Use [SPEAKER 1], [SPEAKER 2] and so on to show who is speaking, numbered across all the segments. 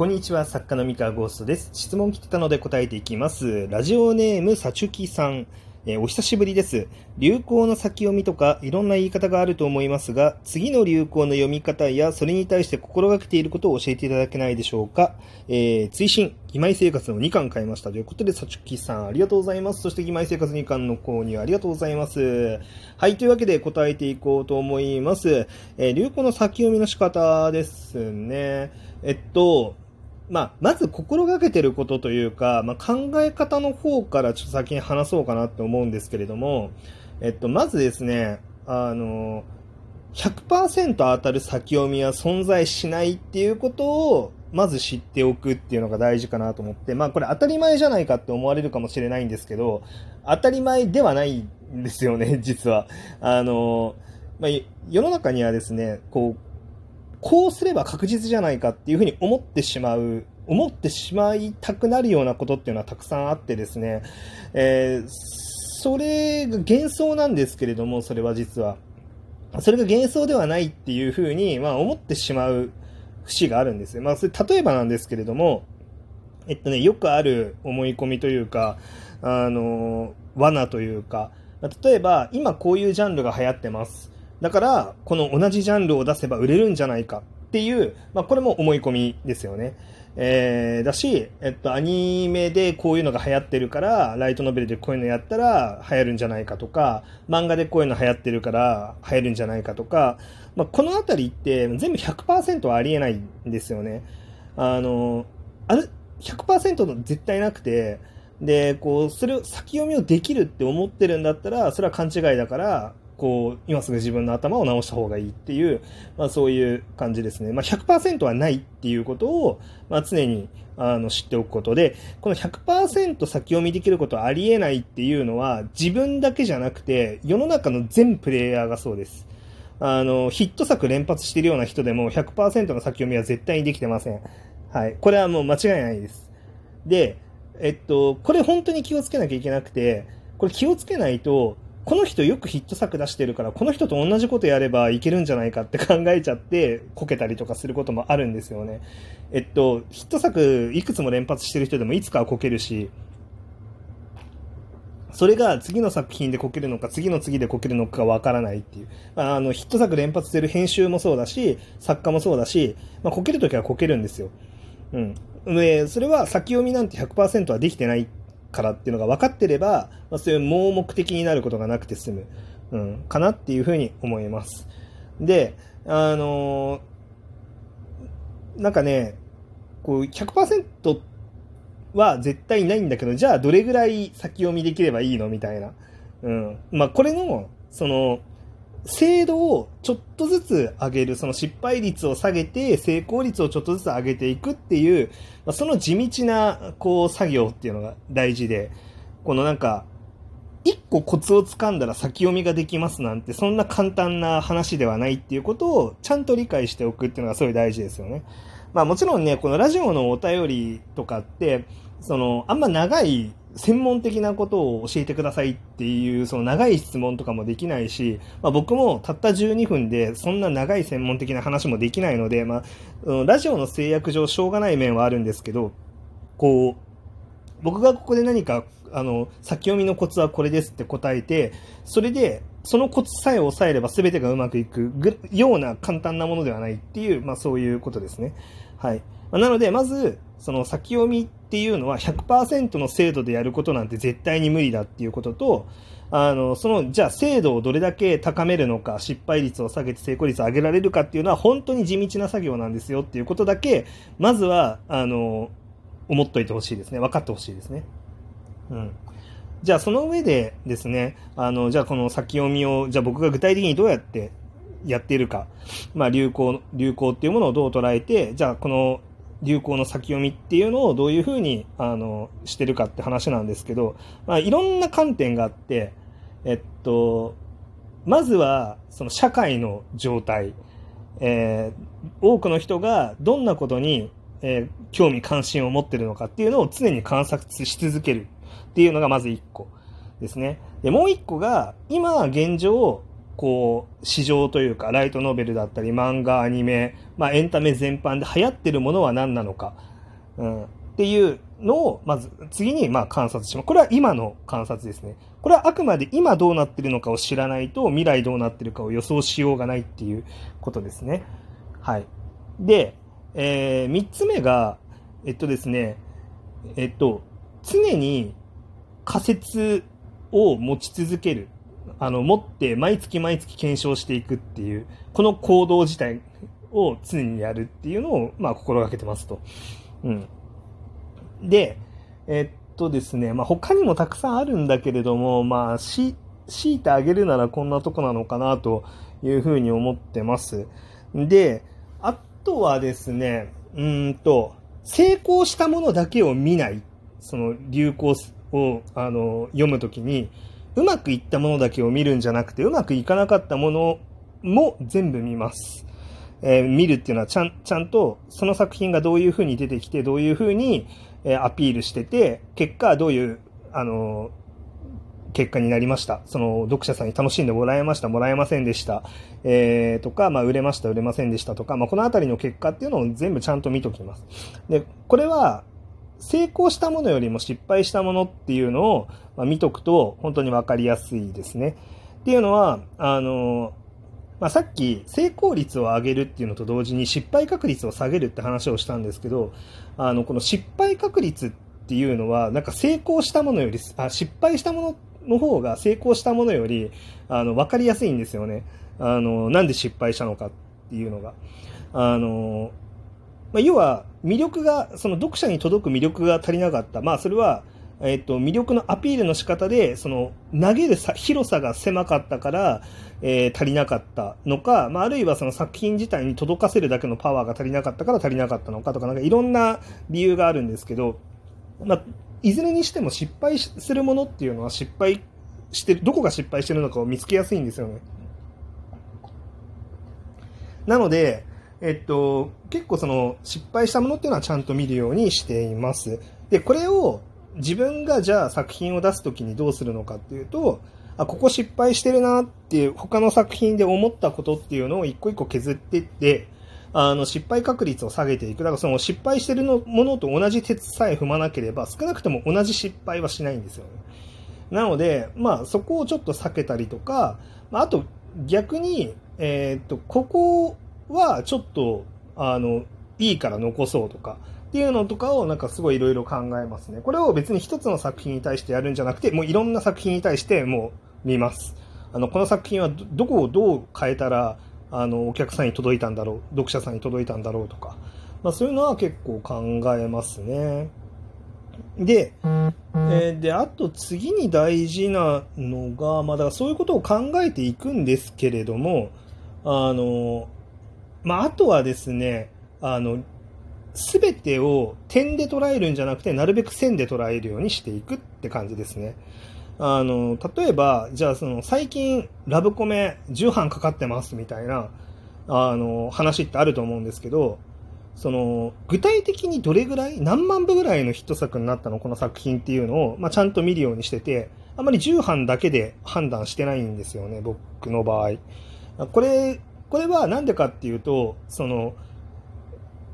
[SPEAKER 1] こんにちは、作家の三河ゴーストです。質問来てたので答えていきます。ラジオネーム、さちゅきさん。えー、お久しぶりです。流行の先読みとかいろんな言い方があると思いますが、次の流行の読み方やそれに対して心がけていることを教えていただけないでしょうか。えー、追伸、義妹生活の2巻買いましたということで、さちゅきさんありがとうございます。そして義妹生活2巻の購入ありがとうございます。はい、というわけで答えていこうと思います。えー、流行の先読みの仕方ですね。えっと、まあ、まず心がけてることというか、まあ、考え方の方からちょっと先に話そうかなって思うんですけれども、えっと、まずですね、あの、100%当たる先読みは存在しないっていうことを、まず知っておくっていうのが大事かなと思って、まあこれ当たり前じゃないかって思われるかもしれないんですけど、当たり前ではないんですよね、実は。あの、まあ、世の中にはですね、こう、こうすれば確実じゃないかっていうふうに思ってしまう、思ってしまいたくなるようなことっていうのはたくさんあってですね、えー、それが幻想なんですけれども、それは実は。それが幻想ではないっていうふうに、まあ、思ってしまう節があるんですよ。まあ、それ例えばなんですけれども、えっとね、よくある思い込みというか、あの、罠というか、例えば、今こういうジャンルが流行ってます。だから、この同じジャンルを出せば売れるんじゃないかっていう、まあ、これも思い込みですよね。えー、だし、えっと、アニメでこういうのが流行ってるから、ライトノベルでこういうのやったら流行るんじゃないかとか、漫画でこういうの流行ってるから流行るんじゃないかとか、まあ、このあたりって全部100%はありえないんですよね。あの、ある、100%の絶対なくて、で、こう、それを先読みをできるって思ってるんだったら、それは勘違いだから、こう、今すぐ自分の頭を直した方がいいっていう、まあそういう感じですね。まあ100%はないっていうことを、まあ常に、あの、知っておくことで、この100%先読みできることはありえないっていうのは、自分だけじゃなくて、世の中の全プレイヤーがそうです。あの、ヒット作連発してるような人でも100%の先読みは絶対にできてません。はい。これはもう間違いないです。で、えっと、これ本当に気をつけなきゃいけなくて、これ気をつけないと、この人よくヒット作出してるから、この人と同じことやればいけるんじゃないかって 考えちゃって、こけたりとかすることもあるんですよね。えっと、ヒット作いくつも連発してる人でもいつかはこけるし、それが次の作品でこけるのか、次の次でこけるのかわからないっていう。あの、ヒット作連発してる編集もそうだし、作家もそうだし、まあ、こけるときはこけるんですよ。うん。で、それは先読みなんて100%はできてないからっていうのが分かってれば、まあ、そういう盲目的になることがなくて済む、うん、かなっていうふうに思います。で、あのー、なんかね、こう100%は絶対ないんだけど、じゃあどれぐらい先読みできればいいの？みたいな。うん。まあ、これの、その、精度をちょっとずつ上げる、その失敗率を下げて成功率をちょっとずつ上げていくっていう、まあ、その地道な、こう、作業っていうのが大事で、このなんか、一個コツをつかんだら先読みができますなんて、そんな簡単な話ではないっていうことをちゃんと理解しておくっていうのがすごい大事ですよね。まあもちろんね、このラジオのお便りとかって、その、あんま長い専門的なことを教えてくださいっていう、その長い質問とかもできないし、まあ、僕もたった12分でそんな長い専門的な話もできないので、まあ、ラジオの制約上しょうがない面はあるんですけど、こう、僕がここで何か、あの、先読みのコツはこれですって答えて、それで、そのコツさえ抑えれば全てがうまくいくような簡単なものではないっていう、まあそういうことですね。はい。なので、まず、その先読みっていうのは100%の精度でやることなんて絶対に無理だっていうことと、あの、その、じゃあ精度をどれだけ高めるのか、失敗率を下げて成功率を上げられるかっていうのは本当に地道な作業なんですよっていうことだけ、まずは、あの、思っといてほしいですね。分かってほしいですね。うん。じゃあその上でですね、あの、じゃあこの先読みを、じゃあ僕が具体的にどうやってやっているか、まあ流行、流行っていうものをどう捉えて、じゃあこの流行の先読みっていうのをどういうふうに、あの、してるかって話なんですけど、まあ、いろんな観点があって、えっと、まずは、その社会の状態、えー、多くの人がどんなことに、えー、興味関心を持ってるのかっていうのを常に観察し続けるっていうのがまず一個ですね。で、もう一個が、今現状、こう、市場というか、ライトノベルだったり、漫画、アニメ、まあ、エンタメ全般で流行ってるものは何なのか。うん。っていうのを、まず次にまあ観察します。これは今の観察ですね。これはあくまで今どうなってるのかを知らないと未来どうなってるかを予想しようがないっていうことですね。はい。で、えー、三つ目が、えっとですね、えっと、常に仮説を持ち続ける。あの、持って毎月毎月検証していくっていう、この行動自体を常にやるっていうのを、まあ、心がけてますと。うん。で、えっとですね、まあ、他にもたくさんあるんだけれども、まあ、し、強いてあげるならこんなとこなのかなというふうに思ってます。で、あとはですね、うんと、成功したものだけを見ない、その流行をあの読むときに、うまくいったものだけを見るんじゃなくて、うまくいかなかったものも全部見ます。えー、見るっていうのはちゃん、ちゃんとその作品がどういうふうに出てきて、どういうふうに、えー、アピールしてて、結果はどういう、あの結果になりました。その読者さんに楽しんでもらえました、もらえませんでした、えー、とか、まあ、売れました、売れませんでしたとか、まあ、このあたりの結果っていうのを全部ちゃんと見ときます。で、これは、成功したものよりも失敗したものっていうのを、まあ、見とくと本当にわかりやすいですね。っていうのは、あの、まあ、さっき成功率を上げるっていうのと同時に失敗確率を下げるって話をしたんですけど、あの、この失敗確率っていうのは、なんか成功したものより、あ失敗したものの方が成功したものより、あの、わかりやすいんですよね。あの、なんで失敗したのかっていうのが。あの、まあ、要は、魅力が、その読者に届く魅力が足りなかった。まあ、それは、えっと、魅力のアピールの仕方で、その、投げるさ広さが狭かったから、えー、足りなかったのか、まあ、あるいはその作品自体に届かせるだけのパワーが足りなかったから足りなかったのかとか、なんかいろんな理由があるんですけど、まあ、いずれにしても失敗するものっていうのは失敗してる、どこが失敗してるのかを見つけやすいんですよね。なので、えっと、結構その失敗したものっていうのはちゃんと見るようにしています。で、これを自分がじゃあ作品を出すときにどうするのかっていうと、あ、ここ失敗してるなっていう他の作品で思ったことっていうのを一個一個削っていって、あの失敗確率を下げていく。だからその失敗してるのものと同じ鉄さえ踏まなければ少なくとも同じ失敗はしないんですよね。なので、まあそこをちょっと避けたりとか、あと逆に、えー、っと、ここはちょっと、あの、いいから残そうとか、っていうのとかをなんかすごいいろいろ考えますね。これを別に一つの作品に対してやるんじゃなくて、もういろんな作品に対してもう見ます。あの、この作品はどこをどう変えたら、あの、お客さんに届いたんだろう、読者さんに届いたんだろうとか、まあそういうのは結構考えますね。で、えー、で、あと次に大事なのが、まあだからそういうことを考えていくんですけれども、あの、まあ、あとはですね、あの、すべてを点で捉えるんじゃなくて、なるべく線で捉えるようにしていくって感じですね。あの、例えば、じゃあその、最近、ラブコメ10版かかってますみたいな、あの、話ってあると思うんですけど、その、具体的にどれぐらい、何万部ぐらいのヒット作になったの、この作品っていうのを、まあ、ちゃんと見るようにしてて、あまり10版だけで判断してないんですよね、僕の場合。これこれはなんでかっていうと、その、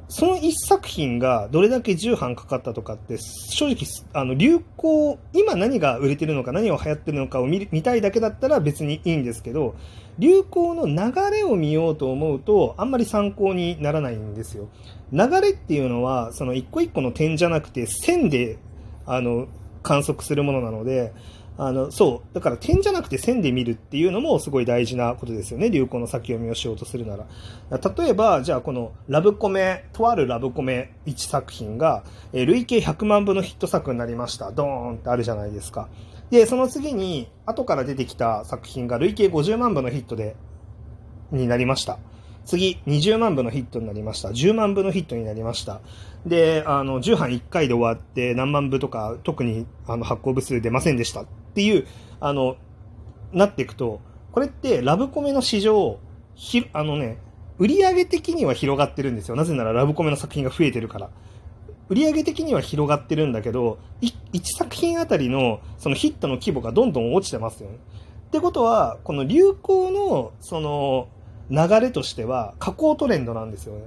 [SPEAKER 1] その一作品がどれだけ重版かかったとかって、正直、あの、流行、今何が売れてるのか、何を流行ってるのかを見見たいだけだったら別にいいんですけど、流行の流れを見ようと思うと、あんまり参考にならないんですよ。流れっていうのは、その一個一個の点じゃなくて、線で、あの、観測するものなので、あの、そう。だから点じゃなくて線で見るっていうのもすごい大事なことですよね。流行の先読みをしようとするなら。例えば、じゃあこのラブコメ、とあるラブコメ1作品が、え、累計100万部のヒット作になりました。ドーンってあるじゃないですか。で、その次に、後から出てきた作品が累計50万部のヒットで、になりました。次、20万部のヒットになりました。10万部のヒットになりました。で、あの、10版1回で終わって何万部とか特にあの発行部数出ませんでしたっていう、あの、なっていくと、これってラブコメの市場、ひ、あのね、売上的には広がってるんですよ。なぜならラブコメの作品が増えてるから。売上的には広がってるんだけど、1作品あたりのそのヒットの規模がどんどん落ちてますよね。ってことは、この流行の、その、流れとしては、下降トレンドなんですよね。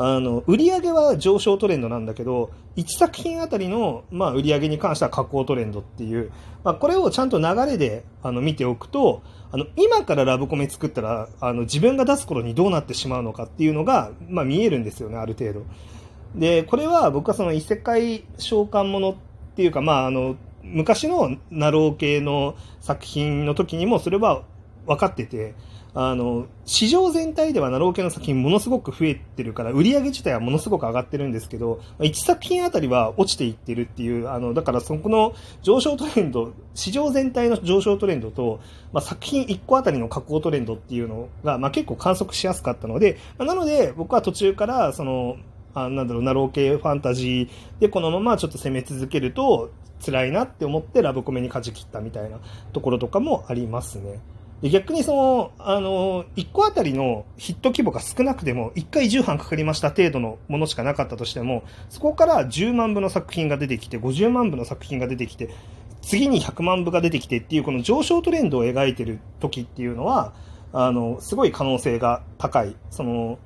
[SPEAKER 1] あの、売り上げは上昇トレンドなんだけど、1作品あたりの、まあ、売り上げに関しては下降トレンドっていう、まあ、これをちゃんと流れで、あの、見ておくと、あの、今からラブコメ作ったら、あの、自分が出す頃にどうなってしまうのかっていうのが、まあ、見えるんですよね、ある程度。で、これは僕はその異世界召喚ものっていうか、まあ、あの、昔のなろう系の作品の時にもそれは分かってて、あの、市場全体ではなろう系の作品ものすごく増えてるから、売り上げ自体はものすごく上がってるんですけど、1作品あたりは落ちていってるっていう、あの、だからそこの上昇トレンド、市場全体の上昇トレンドと、まあ、作品1個あたりの下降トレンドっていうのが、まあ、結構観測しやすかったので、まあ、なので僕は途中から、その、あなんだろう、ナロー系ファンタジーでこのままちょっと攻め続けると辛いなって思ってラブコメに舵切ったみたいなところとかもありますね。逆にその、あの、1個あたりのヒット規模が少なくても、1回10版かかりました程度のものしかなかったとしても、そこから10万部の作品が出てきて、50万部の作品が出てきて、次に100万部が出てきてっていう、この上昇トレンドを描いてる時っていうのは、あの、すごい可能性が高い。その、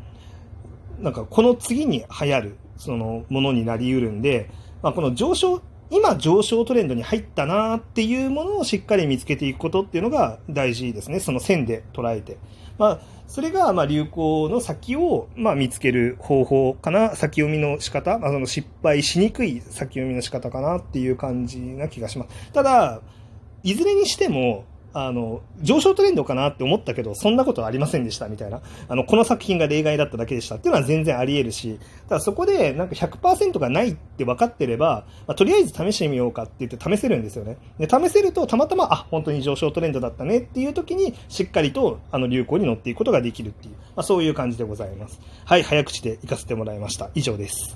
[SPEAKER 1] なんかこの次に流行る、そのものになり得るんで、まあ、この上昇今上昇トレンドに入ったなっていうものをしっかり見つけていくことっていうのが大事ですね。その線で捉えて。まあ、それが、まあ、流行の先を、まあ、見つける方法かな。先読みの仕方、まあ、その失敗しにくい先読みの仕方かなっていう感じな気がします。ただ、いずれにしても、あの、上昇トレンドかなって思ったけど、そんなことはありませんでしたみたいな。あの、この作品が例外だっただけでしたっていうのは全然あり得るし、ただそこでなんか100%がないって分かってれば、まあ、とりあえず試してみようかって言って試せるんですよね。で、試せるとたまたま、あ、本当に上昇トレンドだったねっていう時に、しっかりとあの流行に乗っていくことができるっていう、まあ、そういう感じでございます。はい、早口で行かせてもらいました。以上です。